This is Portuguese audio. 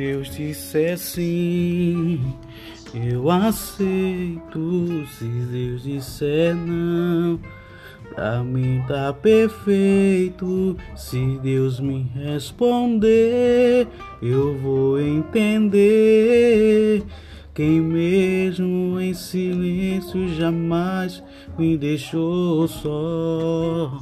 Deus disser sim, eu aceito. Se Deus disser não, pra mim tá perfeito. Se Deus me responder, eu vou entender. Quem mesmo em silêncio jamais me deixou só.